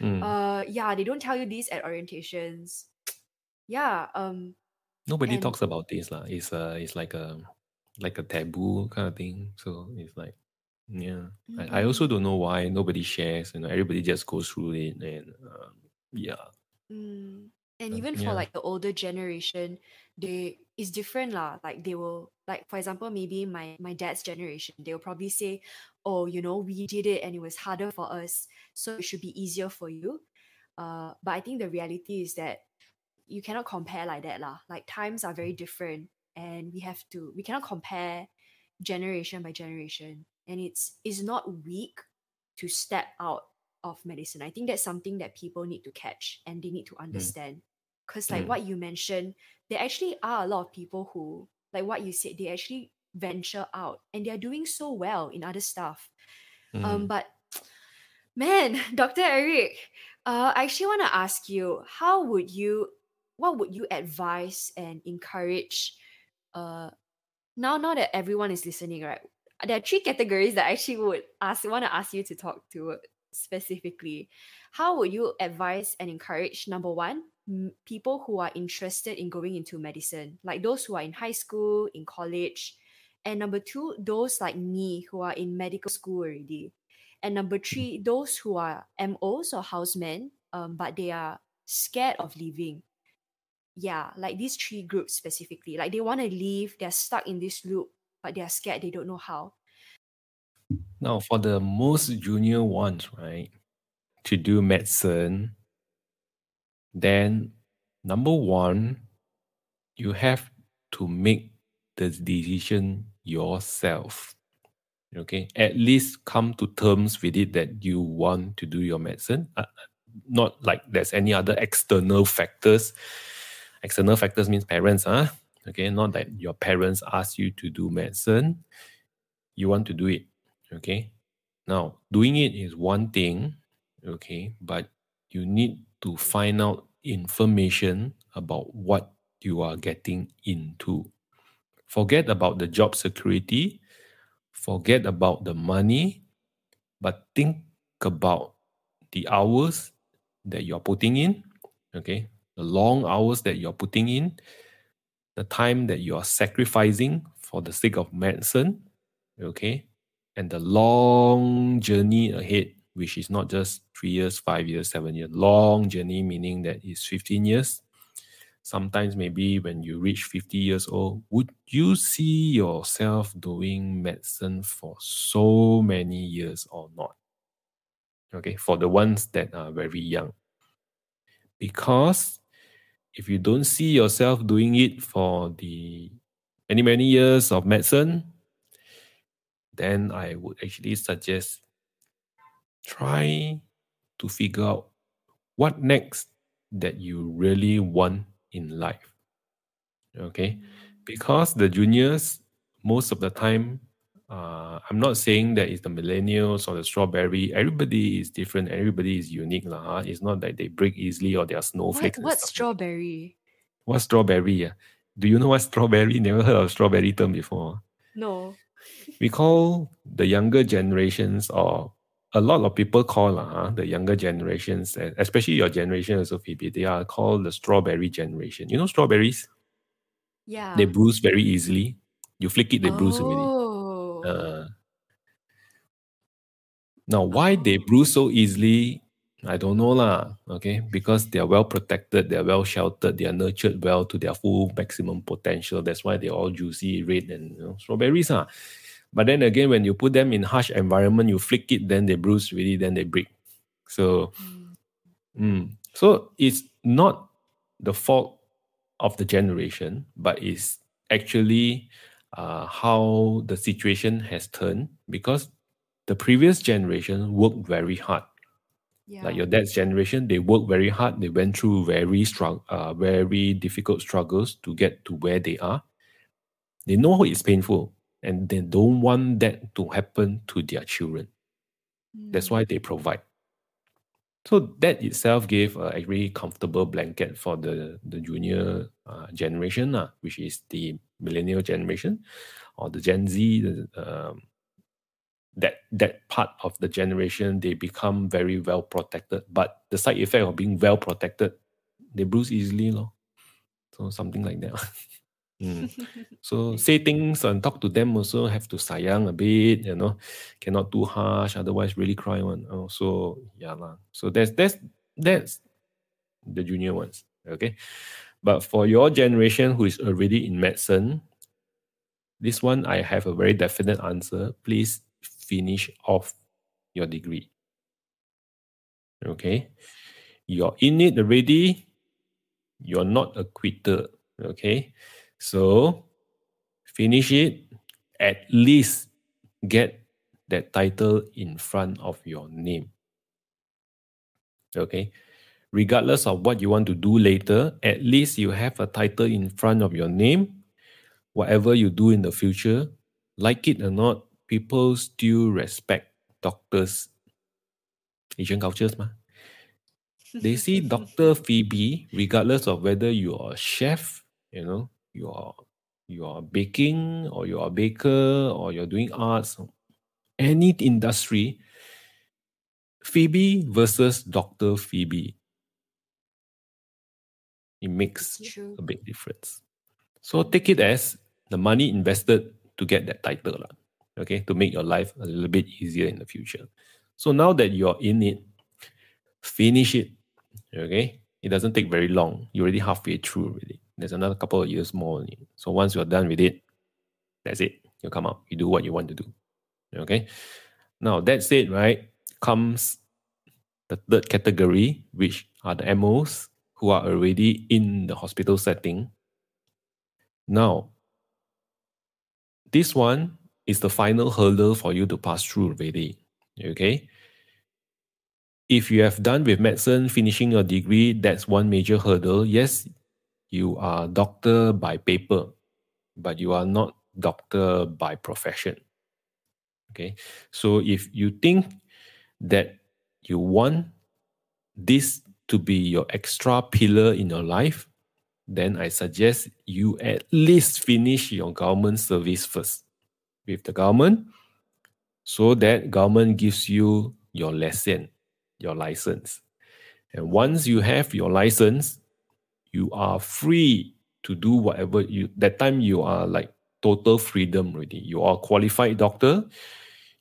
Mm. Uh, yeah, they don't tell you this at orientations. yeah, um, Nobody and talks about this lah. It's uh, it's like a like a taboo kind of thing. So it's like, yeah. I, I also don't know why nobody shares. You know, everybody just goes through it, and um, yeah. mm, and even for like the older generation they it's different lah like they will like for example maybe my my dad's generation they'll probably say oh you know we did it and it was harder for us so it should be easier for you uh but i think the reality is that you cannot compare like that lah like times are very different and we have to we cannot compare generation by generation and it's it's not weak to step out of medicine. I think that's something that people need to catch and they need to mm. understand. Because, like mm. what you mentioned, there actually are a lot of people who, like what you said, they actually venture out and they're doing so well in other stuff. Um, mm. Um, but man, Dr. Eric, uh, I actually want to ask you, how would you, what would you advise and encourage? Uh, now, now that everyone is listening, right? There are three categories that I actually would ask, want to ask you to talk to specifically, how would you advise and encourage number one, people who are interested in going into medicine, like those who are in high school, in college, and number two, those like me who are in medical school already, and number three, those who are MOs or housemen, um, but they are scared of leaving. Yeah, like these three groups specifically, like they want to leave, they're stuck in this loop, but they are scared, they don't know how. Now, for the most junior ones, right, to do medicine, then number one, you have to make the decision yourself. Okay, at least come to terms with it that you want to do your medicine. Uh, not like there's any other external factors. External factors means parents, huh? Okay, not that your parents ask you to do medicine. You want to do it Okay. Now, doing it is one thing, okay, but you need to find out information about what you are getting into. Forget about the job security, forget about the money, but think about the hours that you're putting in, okay, the long hours that you're putting in, the time that you're sacrificing for the sake of medicine, okay, and the long journey ahead, which is not just three years, five years, seven years, long journey, meaning that it's 15 years. Sometimes, maybe when you reach 50 years old, would you see yourself doing medicine for so many years or not? Okay, for the ones that are very young. Because if you don't see yourself doing it for the many, many years of medicine, then I would actually suggest try to figure out what next that you really want in life. Okay, because the juniors most of the time, uh, I'm not saying that it's the millennials or the strawberry. Everybody is different. Everybody is unique, lah. Huh? It's not that they break easily or they are snowflakes. What, what's strawberry? What strawberry? Yeah. Do you know what strawberry? Never heard of strawberry term before. No we call the younger generations or a lot of people call uh, the younger generations, especially your generation also, Phoebe, they are called the strawberry generation. You know strawberries? Yeah. They bruise very easily. You flick it, they oh. bruise. Oh. Uh, now, why oh. they bruise so easily, I don't know lah. Okay, because they are well protected, they are well sheltered, they are nurtured well to their full maximum potential. That's why they're all juicy, red, and you know, strawberries. Ah. But then again, when you put them in harsh environment, you flick it, then they bruise really, then they break. So, mm, so it's not the fault of the generation, but it's actually uh, how the situation has turned because the previous generation worked very hard. Yeah. Like your dad's generation, they worked very hard. They went through very strong, uh, very difficult struggles to get to where they are. They know it's painful, and they don't want that to happen to their children. Mm. That's why they provide. So that itself gave a very comfortable blanket for the, the junior uh, generation, uh, which is the millennial generation or the Gen Z. Um, that that part of the generation they become very well protected. But the side effect of being well protected, they bruise easily, lor. So something like that. Mm. So say things and talk to them also have to sayang a bit, you know, cannot too harsh, otherwise really cry one. Oh, so yeah lah. So that's that's that's the junior ones. Okay. But for your generation who is already in medicine, this one I have a very definite answer. Please finish off your degree. Okay. You're in it already. You're not a quitter. Okay. So finish it, at least get that title in front of your name. Okay. Regardless of what you want to do later, at least you have a title in front of your name. Whatever you do in the future, like it or not, people still respect doctors. Asian cultures, ma. They see Dr. Phoebe, regardless of whether you are a chef, you know, you are you are baking or you are a baker or you're doing arts, any industry, Phoebe versus Dr. Phoebe. It makes a big difference. So take it as the money invested to get that title, okay, to make your life a little bit easier in the future. So now that you're in it, finish it, okay? It doesn't take very long. You're already halfway through already. There's another couple of years more. So once you're done with it, that's it. You come out. You do what you want to do. Okay. Now that said, right, comes the third category, which are the MOs who are already in the hospital setting. Now, this one is the final hurdle for you to pass through already. Okay. If you have done with medicine, finishing your degree, that's one major hurdle. Yes, you are doctor by paper, but you are not doctor by profession. Okay, so if you think that you want this to be your extra pillar in your life, then I suggest you at least finish your government service first with the government so that government gives you your lesson, your license. And once you have your license, you are free to do whatever you that time you are like total freedom already. You are qualified doctor.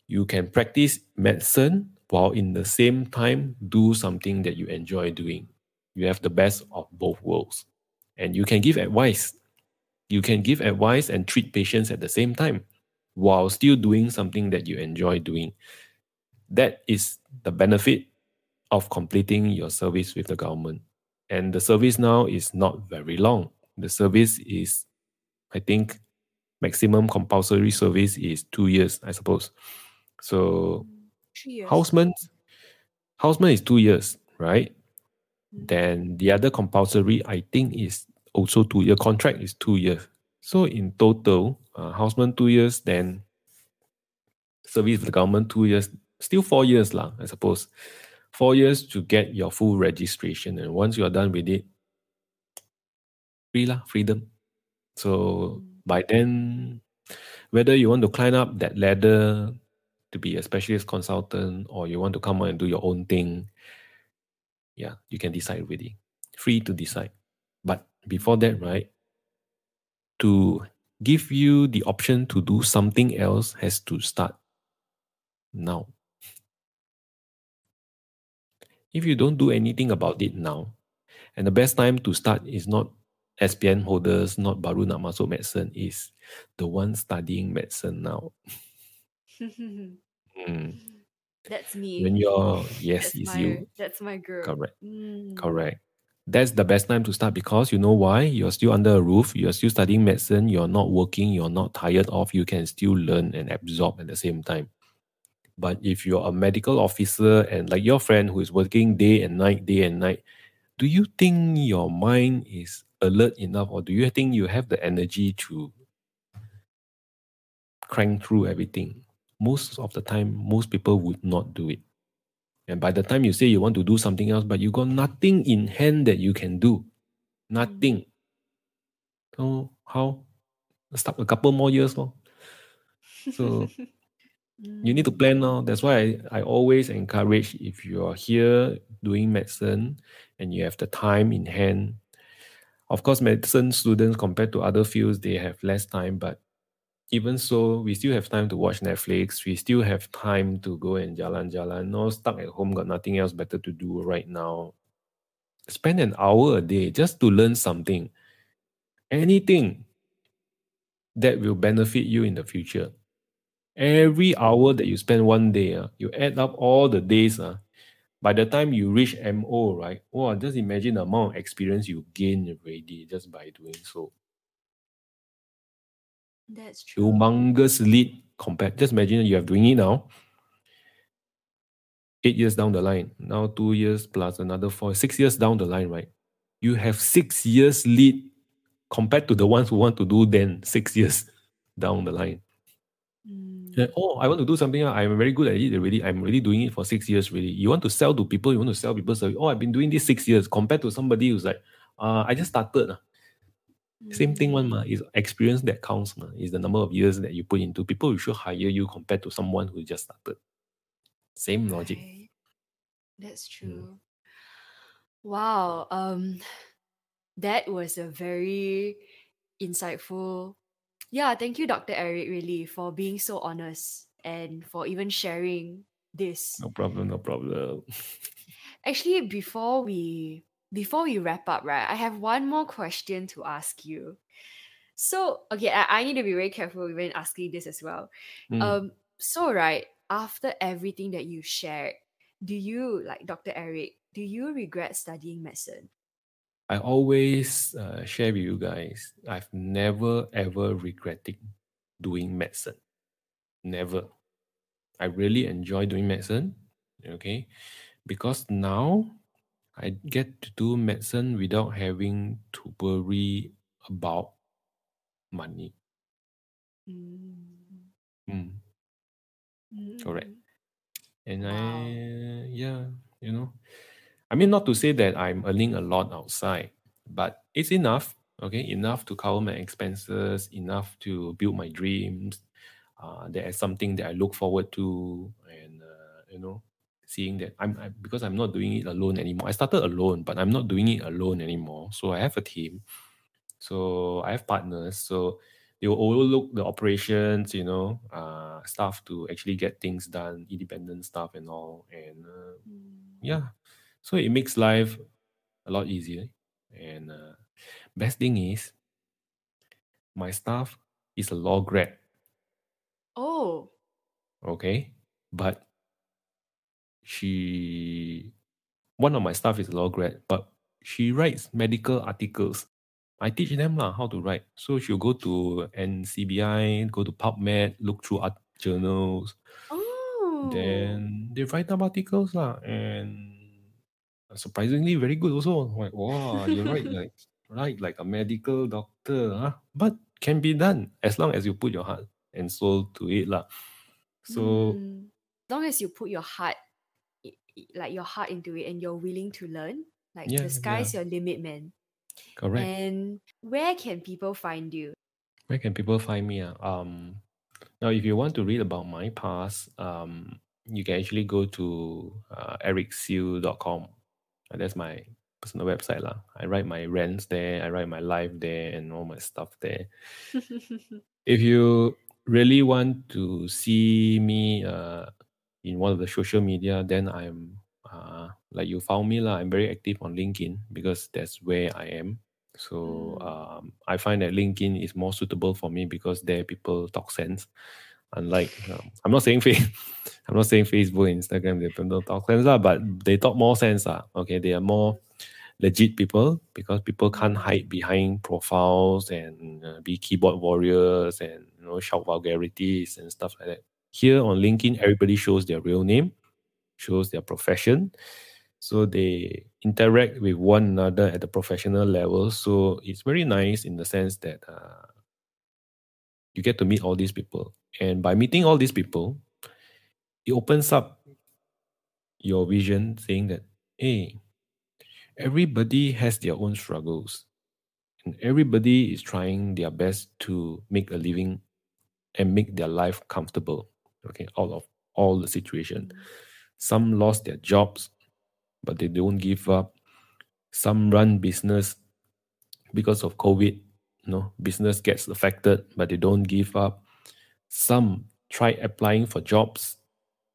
You can practice medicine while in the same time do something that you enjoy doing. You have the best of both worlds. And you can give advice. You can give advice and treat patients at the same time while still doing something that you enjoy doing. That is the benefit of completing your service with the government and the service now is not very long. The service is, I think, maximum compulsory service is two years, I suppose. So, houseman, houseman is two years, right? Mm. Then the other compulsory, I think, is also two year contract is two years. So in total, uh, houseman two years, then service with the government two years, still four years lah, I suppose four years to get your full registration. And once you are done with it, free lah, freedom. So by then, whether you want to climb up that ladder to be a specialist consultant or you want to come out and do your own thing, yeah, you can decide already. Free to decide. But before that, right, to give you the option to do something else has to start now. If you don't do anything about it now, and the best time to start is not SPM holders, not baru nak masuk medicine, is the one studying medicine now. mm. That's me. When you're yes, that's it's my, you. That's my girl. Correct. Mm. Correct. That's the best time to start because you know why? You're still under a roof, you're still studying medicine, you're not working, you're not tired of, you can still learn and absorb at the same time. But if you're a medical officer and like your friend who is working day and night, day and night, do you think your mind is alert enough or do you think you have the energy to crank through everything? Most of the time, most people would not do it. And by the time you say you want to do something else, but you got nothing in hand that you can do, nothing. So how? Stop a couple more years more. So you need to mm. plan now. That's why I, I always encourage if you are here doing medicine and you have the time in hand. Of course, medicine students compared to other fields, they have less time, but even so, we still have time to watch Netflix. We still have time to go and jalan jalan. No, stuck at home, got nothing else better to do right now. Spend an hour a day just to learn something. Anything that will benefit you in the future. Every hour that you spend one day, uh, you add up all the days. Uh, by the time you reach MO, right? Oh, just imagine the amount of experience you gain already just by doing so. That's true. humongous lead compared. Just imagine you are doing it now. Eight years down the line, now two years plus another four, six years down the line, right? You have six years lead compared to the ones who want to do then six years down the line. Mm. oh, I want to do something. I'm very good at it already. I'm really doing it for six years. Really, you want to sell to people. You want to sell people. So, oh, I've been doing this six years compared to somebody who's like, uh, I just started. ah. Same thing one ma, is experience that counts ma, is the number of years that you put into. People will should hire you compared to someone who just started. Same logic. Right. That's true. Wow. Um that was a very insightful. Yeah, thank you, Dr. Eric, really, for being so honest and for even sharing this. No problem, no problem. Actually, before we before we wrap up, right, I have one more question to ask you. So, okay, I, I need to be very careful when asking this as well. Mm. Um, so right, after everything that you shared, do you, like Dr. Eric, do you regret studying medicine? I always uh, share with you guys, I've never ever regretted doing medicine. Never. I really enjoy doing medicine. Okay. Because now I get to do medicine without having to worry about money. Mm. Mm, correct. Mm. And Wow. I, yeah, you know, I mean, not to say that I'm earning a lot outside, but it's enough, okay, enough to cover my expenses, enough to build my dreams. Uh, that is something that I look forward to, and uh, you know, seeing that I'm I, because I'm not doing it alone anymore. I started alone, but I'm not doing it alone anymore. So I have a team, so I have partners. So they will overlook the operations, you know, uh, stuff to actually get things done, independent stuff and all, and uh, Mm. yeah so it makes life a lot easier. And uh, best thing is my staff is a law grad. Oh, okay? But she one of my staff is a law grad but she writes medical articles. I teach them lah how to write. So she'll go to ncbi go to pubmed look through art journals. Oh, then they write up articles lah, and surprisingly very good also. Like, wow, you write like write like a medical doctor, huh? But can be done as long as you put your heart and soul to it, lah. So Mm. as long as you put your heart, like your heart into it, and you're willing to learn, like yeah, the yeah, sky's your limit, man. correct. And where can people find you? Where can people find me? ah? Um, Now, if you want to read about my past, um, you can actually go to uh, ericsiew.com. And that's my personal website. lah. I write my rants there, I write my life there, and all my stuff there. if you really want to see me uh, in one of the social media, then I'm uh, like you found me lah. I'm very active on LinkedIn because that's where I am. So Mm. um, I find that LinkedIn is more suitable for me because there people talk sense. Unlike um, I'm not saying face, I'm not saying Facebook, Instagram, they don't talk sense lah, but they talk more sense lah. Okay, they are more legit people because people can't hide behind profiles and uh, be keyboard warriors and you know shout vulgarities and stuff like that. Here on LinkedIn, everybody shows their real name, shows their profession, so they interact with one another at the professional level. So it's very nice in the sense that uh, you get to meet all these people, and by meeting all these people, it opens up your vision, saying that hey, everybody has their own struggles. And everybody is trying their best to make a living and make their life comfortable. Okay out of all the situation. Some lost their jobs but they don't give up. Some run business because of covid you know business gets affected but they don't give up. Some try applying for jobs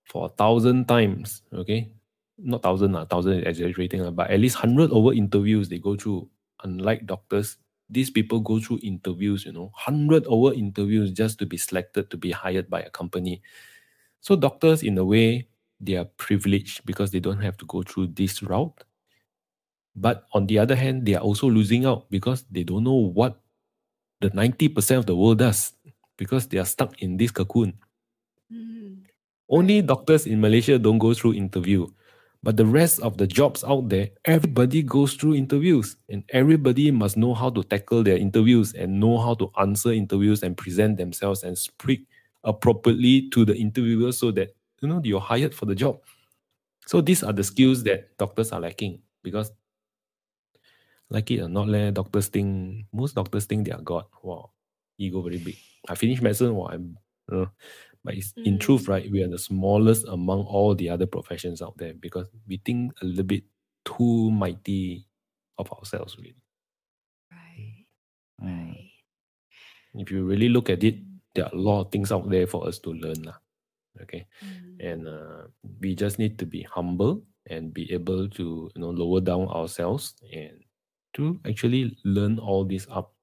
for a thousand times okay? Not thousand uh, thousand is exaggerating but at least hundred over interviews they go through. Unlike doctors these people go through interviews you know hundred over interviews just to be selected to be hired by a company. So doctors in a way they are privileged because they don't have to go through this route. But on the other hand they are also losing out because they don't know what the 90% of the world does because they are stuck in this cocoon Mm. only doctors in Malaysia don't go through interview. But the rest of the jobs out there, everybody goes through interviews and everybody must know how to tackle their interviews and know how to answer interviews and present themselves and speak appropriately to the interviewer so that you know you're hired for the job. So these are the skills that doctors are lacking because like it or not, leh, doctors think most doctors think they are God. Wow, ego very big. I finished medicine, wow, I'm you know, but it's, in truth, Mm. right, we are the smallest among all the other professions out there because we think a little bit too mighty of ourselves, really. Right. Mm. Right. If you really look at it, Mm. there are a lot of things out there for us to learn. lah. Okay. Mm. And uh, we just need to be humble and be able to you know lower down ourselves and to actually learn all this up.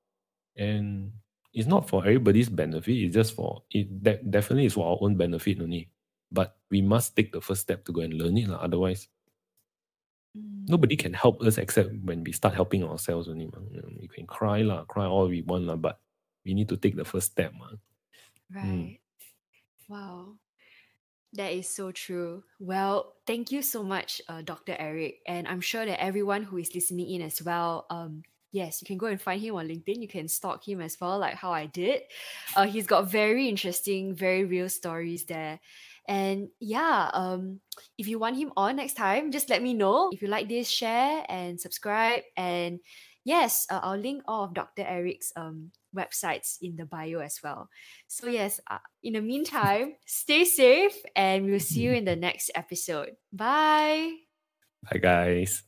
And it's not for everybody's benefit, it's just for it de- definitely is for our own benefit only. But we must take the first step to go and learn it. lah. Otherwise, Mm. nobody can help us except when we start helping ourselves only. mah. You We can cry, lah, cry all we want, lah, but we need to take the first step. mah. Mm. Right. Wow. That is so true. Well, thank you so much, uh, Dr. Eric. And I'm sure that everyone who is listening in as well, um, yes, you can go and find him on LinkedIn. You can stalk him as well, like how I did. Uh, he's got very interesting, very real stories there. And yeah, um, if you want him on next time, just let me know. If you like this, share and subscribe. And yes, uh, I'll link all of Dr. Eric's um, websites in the bio as well. So, yes, uh, in the meantime, stay safe and we'll see you in the next episode. Bye. Bye, guys.